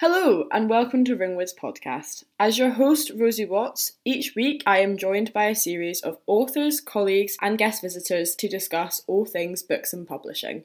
Hello, and welcome to Ringwood's podcast. As your host, Rosie Watts, each week I am joined by a series of authors, colleagues, and guest visitors to discuss all things books and publishing.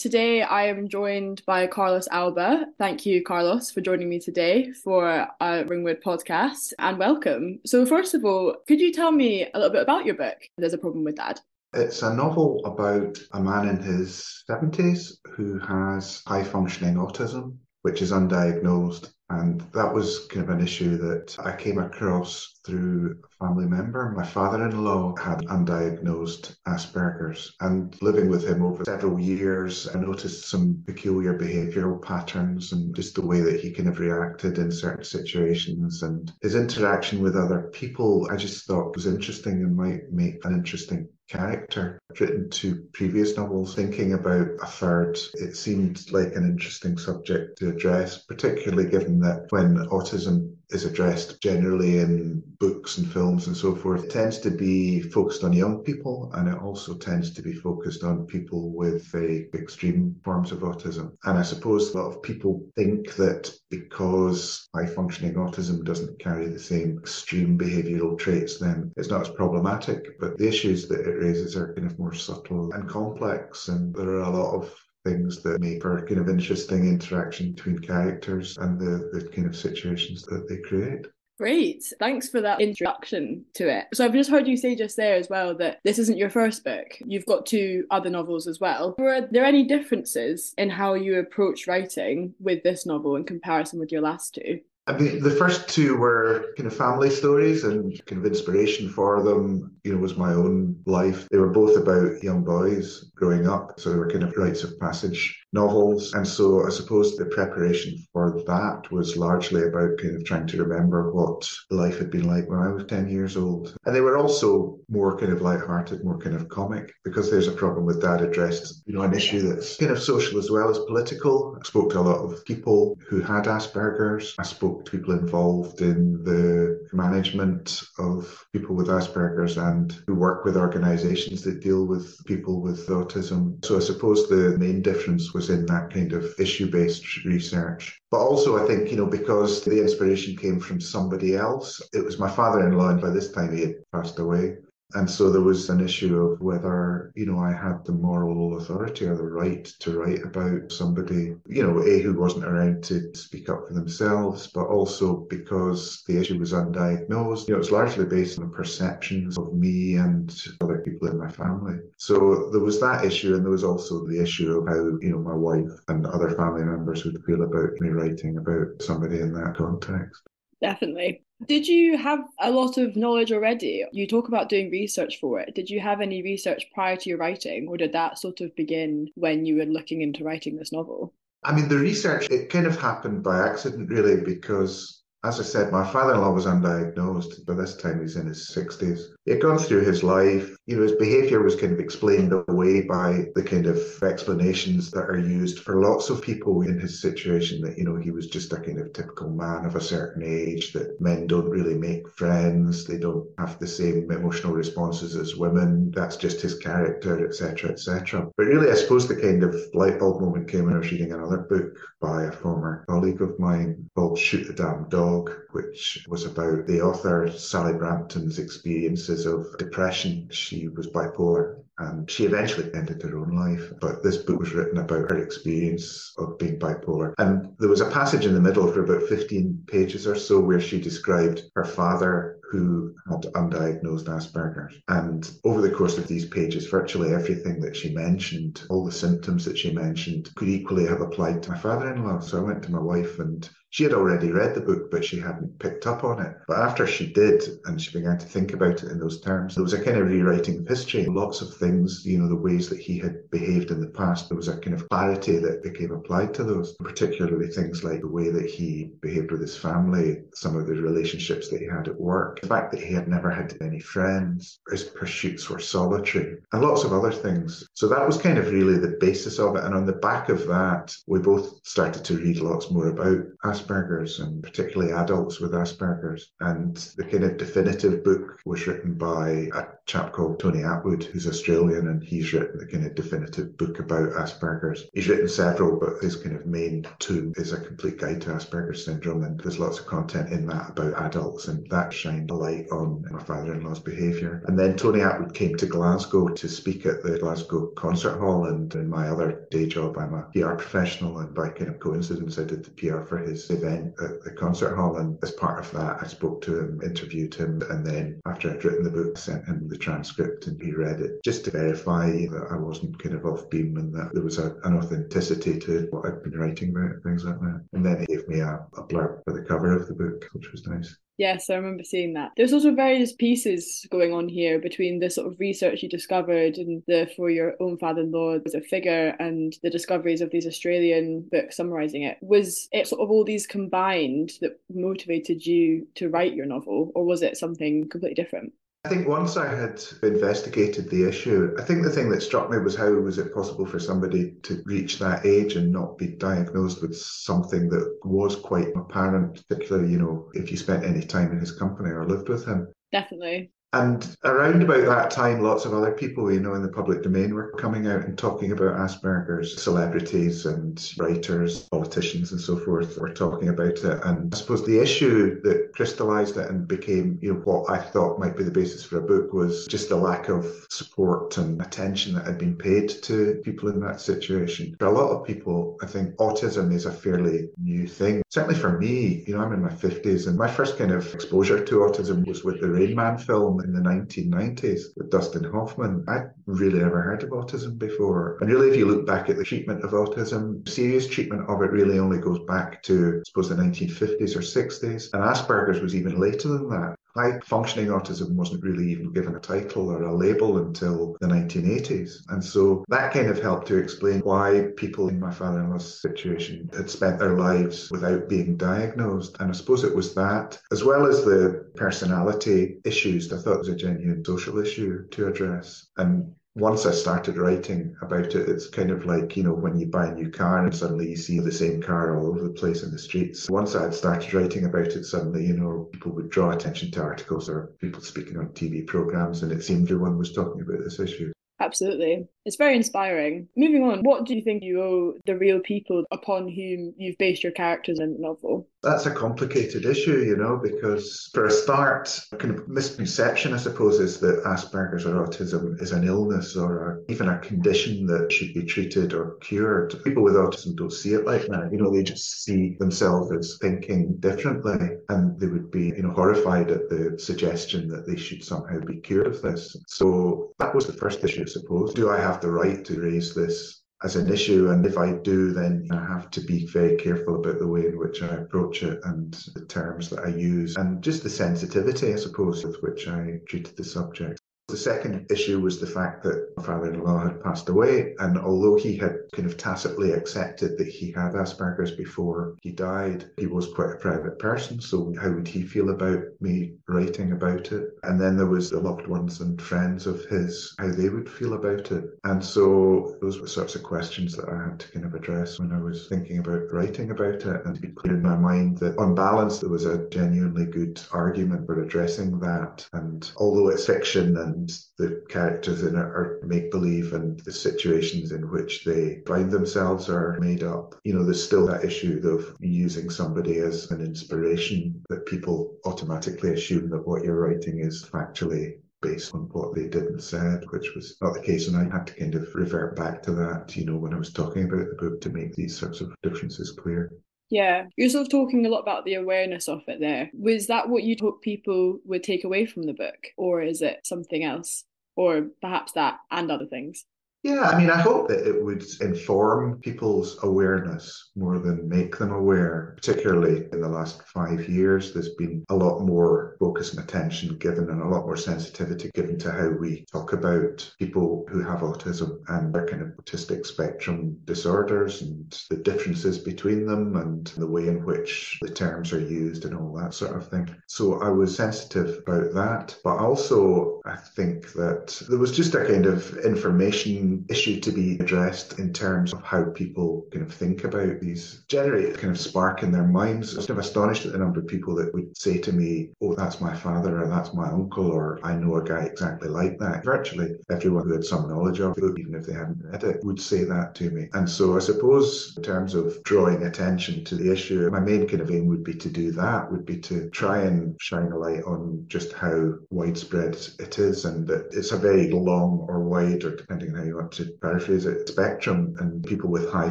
Today, I am joined by Carlos Alba. Thank you, Carlos, for joining me today for a Ringwood podcast and welcome. So, first of all, could you tell me a little bit about your book? There's a problem with Dad. It's a novel about a man in his 70s who has high functioning autism, which is undiagnosed and that was kind of an issue that I came across through a family member. My father in law had undiagnosed Asperger's, and living with him over several years, I noticed some peculiar behavioral patterns and just the way that he kind of reacted in certain situations and his interaction with other people. I just thought was interesting and might make an interesting character. I've written two previous novels thinking about a third. It seemed like an interesting subject to address, particularly given that when autism is addressed generally in books and films and so forth, it tends to be focused on young people and it also tends to be focused on people with very extreme forms of autism. And I suppose a lot of people think that because high functioning autism doesn't carry the same extreme behavioral traits, then it's not as problematic. But the issues that it raises are kind of more subtle and complex, and there are a lot of things that make for kind of interesting interaction between characters and the, the kind of situations that they create. Great. Thanks for that introduction to it. So I've just heard you say just there as well that this isn't your first book. You've got two other novels as well. Were there any differences in how you approach writing with this novel in comparison with your last two? I mean, the first two were kind of family stories and kind of inspiration for them, you know, was my own life. They were both about young boys growing up. So they were kind of rites of passage novels. And so I suppose the preparation for that was largely about kind of trying to remember what life had been like when I was 10 years old. And they were also more kind of light-hearted, more kind of comic, because there's a problem with Dad addressed, you know, an issue that's kind of social as well as political. I spoke to a lot of people who had Asperger's. I spoke to people involved in the management of people with Asperger's and who work with organizations that deal with people with autism. So I suppose the main difference was was in that kind of issue based research. But also, I think, you know, because the inspiration came from somebody else, it was my father in law, and by this time he had passed away. And so there was an issue of whether, you know, I had the moral authority or the right to write about somebody, you know, A, who wasn't around to speak up for themselves, but also because the issue was undiagnosed. You know, it's largely based on perceptions of me and other people in my family. So there was that issue. And there was also the issue of how, you know, my wife and other family members would feel about me writing about somebody in that context. Definitely. Did you have a lot of knowledge already? You talk about doing research for it. Did you have any research prior to your writing, or did that sort of begin when you were looking into writing this novel? I mean, the research, it kind of happened by accident, really, because as I said, my father in law was undiagnosed. By this time, he's in his 60s. He had gone through his life. You know, his behavior was kind of explained away by the kind of explanations that are used for lots of people in his situation that, you know, he was just a kind of typical man of a certain age, that men don't really make friends, they don't have the same emotional responses as women. That's just his character, etc., etc. But really, I suppose the kind of light bulb moment came when I was reading another book by a former colleague of mine called Shoot the Damn Dog Dog, which was about the author Sally Brampton's experiences of depression. She was bipolar and she eventually ended her own life. But this book was written about her experience of being bipolar. And there was a passage in the middle for about 15 pages or so where she described her father who had undiagnosed Asperger's. And over the course of these pages, virtually everything that she mentioned, all the symptoms that she mentioned, could equally have applied to my father in law. So I went to my wife and she had already read the book, but she hadn't picked up on it. But after she did, and she began to think about it in those terms, there was a kind of rewriting of history. Lots of things things, you know, the ways that he had behaved in the past, there was a kind of clarity that became applied to those, particularly things like the way that he behaved with his family, some of the relationships that he had at work, the fact that he had never had any friends, his pursuits were solitary, and lots of other things. So that was kind of really the basis of it. And on the back of that, we both started to read lots more about Asperger's and particularly adults with Asperger's. And the kind of definitive book was written by a chap called Tony Attwood, who's Australian, and he's written the kind of definitive book about Asperger's. He's written several, but his kind of main two is a complete guide to Asperger's syndrome, and there's lots of content in that about adults, and that shined a light on my father-in-law's behaviour. And then Tony Attwood came to Glasgow to speak at the Glasgow Concert Hall, and in my other day job, I'm a PR professional, and by kind of coincidence, I did the PR for his event at the concert hall, and as part of that, I spoke to him, interviewed him, and then after I'd written the book, sent him the transcript, and he read it just to verify that I wasn't kind of off beam and that there was a, an authenticity to what I'd been writing about, things like that. And then he gave me a, a blurb for the cover of the book, which was nice. Yes, I remember seeing that. There's also various pieces going on here between the sort of research you discovered and the For Your Own Father-in-Law as a figure and the discoveries of these Australian books summarising it. Was it sort of all these combined that motivated you to write your novel, or was it something completely different? I think once I had investigated the issue, I think the thing that struck me was how was it possible for somebody to reach that age and not be diagnosed with something that was quite apparent, particularly, you know, if you spent any time in his company or lived with him. Definitely. And around about that time, lots of other people, you know, in the public domain were coming out and talking about Asperger's. Celebrities and writers, politicians, and so forth were talking about it. And I suppose the issue that crystallized it and became, you know, what I thought might be the basis for a book was just the lack of support and attention that had been paid to people in that situation. For a lot of people, I think autism is a fairly new thing. Certainly for me, you know, I'm in my 50s, and my first kind of exposure to autism was with the Rain Man film in the 1990s with Dustin Hoffman. I'd really never heard of autism before. And really, if you look back at the treatment of autism, serious treatment of it really only goes back to, I suppose, the 1950s or 60s. And Asperger's was even later than that. High functioning autism wasn't really even given a title or a label until the 1980s. And so that kind of helped to explain why people in my father in law's situation had spent their lives without being diagnosed. And I suppose it was that, as well as the personality issues, I thought was a genuine social issue to address. And once I started writing about it, it's kind of like, you know, when you buy a new car and suddenly you see the same car all over the place in the streets. Once I had started writing about it, suddenly, you know, people would draw attention to articles or people speaking on TV programs, and it seemed everyone was talking about this issue. Absolutely. It's very inspiring. Moving on, what do you think you owe the real people upon whom you've based your characters in the novel? That's a complicated issue, you know, because for a start, a kind of misconception, I suppose, is that Asperger's or autism is an illness or a, even a condition that should be treated or cured. People with autism don't see it like that. You know, they just see themselves as thinking differently and they would be, you know, horrified at the suggestion that they should somehow be cured of this. So that was the first issue, suppose. Do I have the right to raise this as an issue. And if I do, then I have to be very careful about the way in which I approach it and the terms that I use and just the sensitivity, I suppose, with which I treated the subject. The second issue was the fact that my father in law had passed away. And although he had kind of tacitly accepted that he had Asperger's before he died, he was quite a private person. So, how would he feel about me writing about it? And then there was the loved ones and friends of his, how they would feel about it. And so, those were sorts of questions that I had to kind of address when I was thinking about writing about it. And to be clear in my mind that on balance, there was a genuinely good argument for addressing that. And although it's fiction and and the characters in it are make believe and the situations in which they find themselves are made up. You know, there's still that issue of using somebody as an inspiration that people automatically assume that what you're writing is factually based on what they did and said, which was not the case. And I had to kind of revert back to that, you know, when I was talking about the book to make these sorts of differences clear. Yeah, you're sort of talking a lot about the awareness of it there. Was that what you hope people would take away from the book, or is it something else? Or perhaps that and other things? Yeah, I mean, I hope that it would inform people's awareness more than make them aware. Particularly in the last five years, there's been a lot more focus and attention given and a lot more sensitivity given to how we talk about people who have autism and their kind of autistic spectrum disorders and the differences between them and the way in which the terms are used and all that sort of thing. So I was sensitive about that. But also, I think that there was just a kind of information issue to be addressed in terms of how people kind of think about these, generate kind of spark in their minds. I was kind of astonished at the number of people that would say to me, Oh, that's my father, or that's my uncle, or I know a guy exactly like that. Virtually everyone who had some knowledge of it, even if they hadn't read it, would say that to me. And so I suppose in terms of drawing attention to the issue, my main kind of aim would be to do that, would be to try and shine a light on just how widespread it is and that it's a very long or wide, or depending on how you to paraphrase it, spectrum and people with high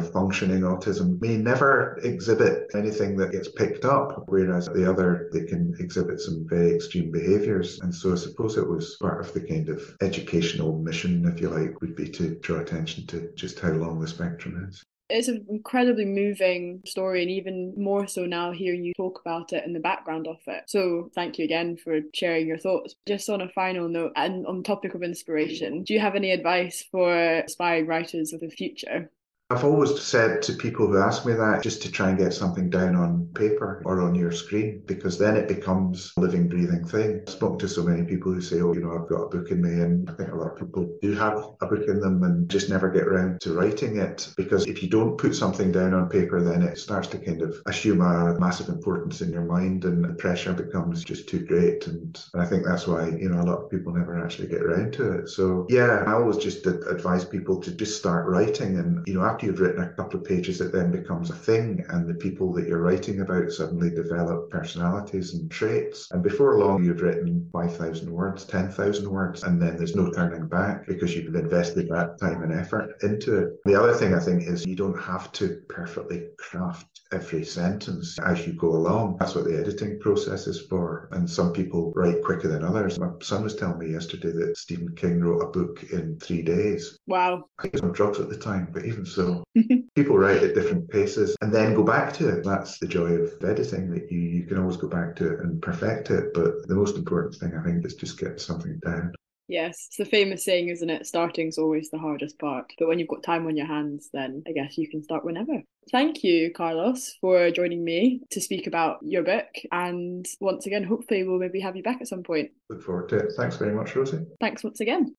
functioning autism may never exhibit anything that gets picked up, whereas the other, they can exhibit some very extreme behaviours. And so I suppose it was part of the kind of educational mission, if you like, would be to draw attention to just how long the spectrum is it's an incredibly moving story and even more so now hearing you talk about it in the background of it. So thank you again for sharing your thoughts. Just on a final note and on topic of inspiration do you have any advice for aspiring writers of the future I've always said to people who ask me that just to try and get something down on paper or on your screen because then it becomes a living, breathing thing. I've spoken to so many people who say, Oh, you know, I've got a book in me. And I think a lot of people do have a book in them and just never get around to writing it because if you don't put something down on paper, then it starts to kind of assume a massive importance in your mind and the pressure becomes just too great. And, and I think that's why, you know, a lot of people never actually get around to it. So, yeah, I always just advise people to just start writing and, you know, you've written a couple of pages, it then becomes a thing, and the people that you're writing about suddenly develop personalities and traits. And before long, you've written 5,000 words, 10,000 words, and then there's no turning back because you've invested that time and effort into it. The other thing I think is you don't have to perfectly craft every sentence as you go along. That's what the editing process is for. And some people write quicker than others. My son was telling me yesterday that Stephen King wrote a book in three days. Wow. He was on drugs at the time, but even so, people write at different paces and then go back to it. That's the joy of editing that you, you can always go back to it and perfect it. But the most important thing, I think, is just get something down. Yes, it's the famous saying, isn't it? Starting's always the hardest part. But when you've got time on your hands, then I guess you can start whenever. Thank you, Carlos, for joining me to speak about your book. And once again, hopefully, we'll maybe have you back at some point. Look forward to it. Thanks very much, Rosie. Thanks once again.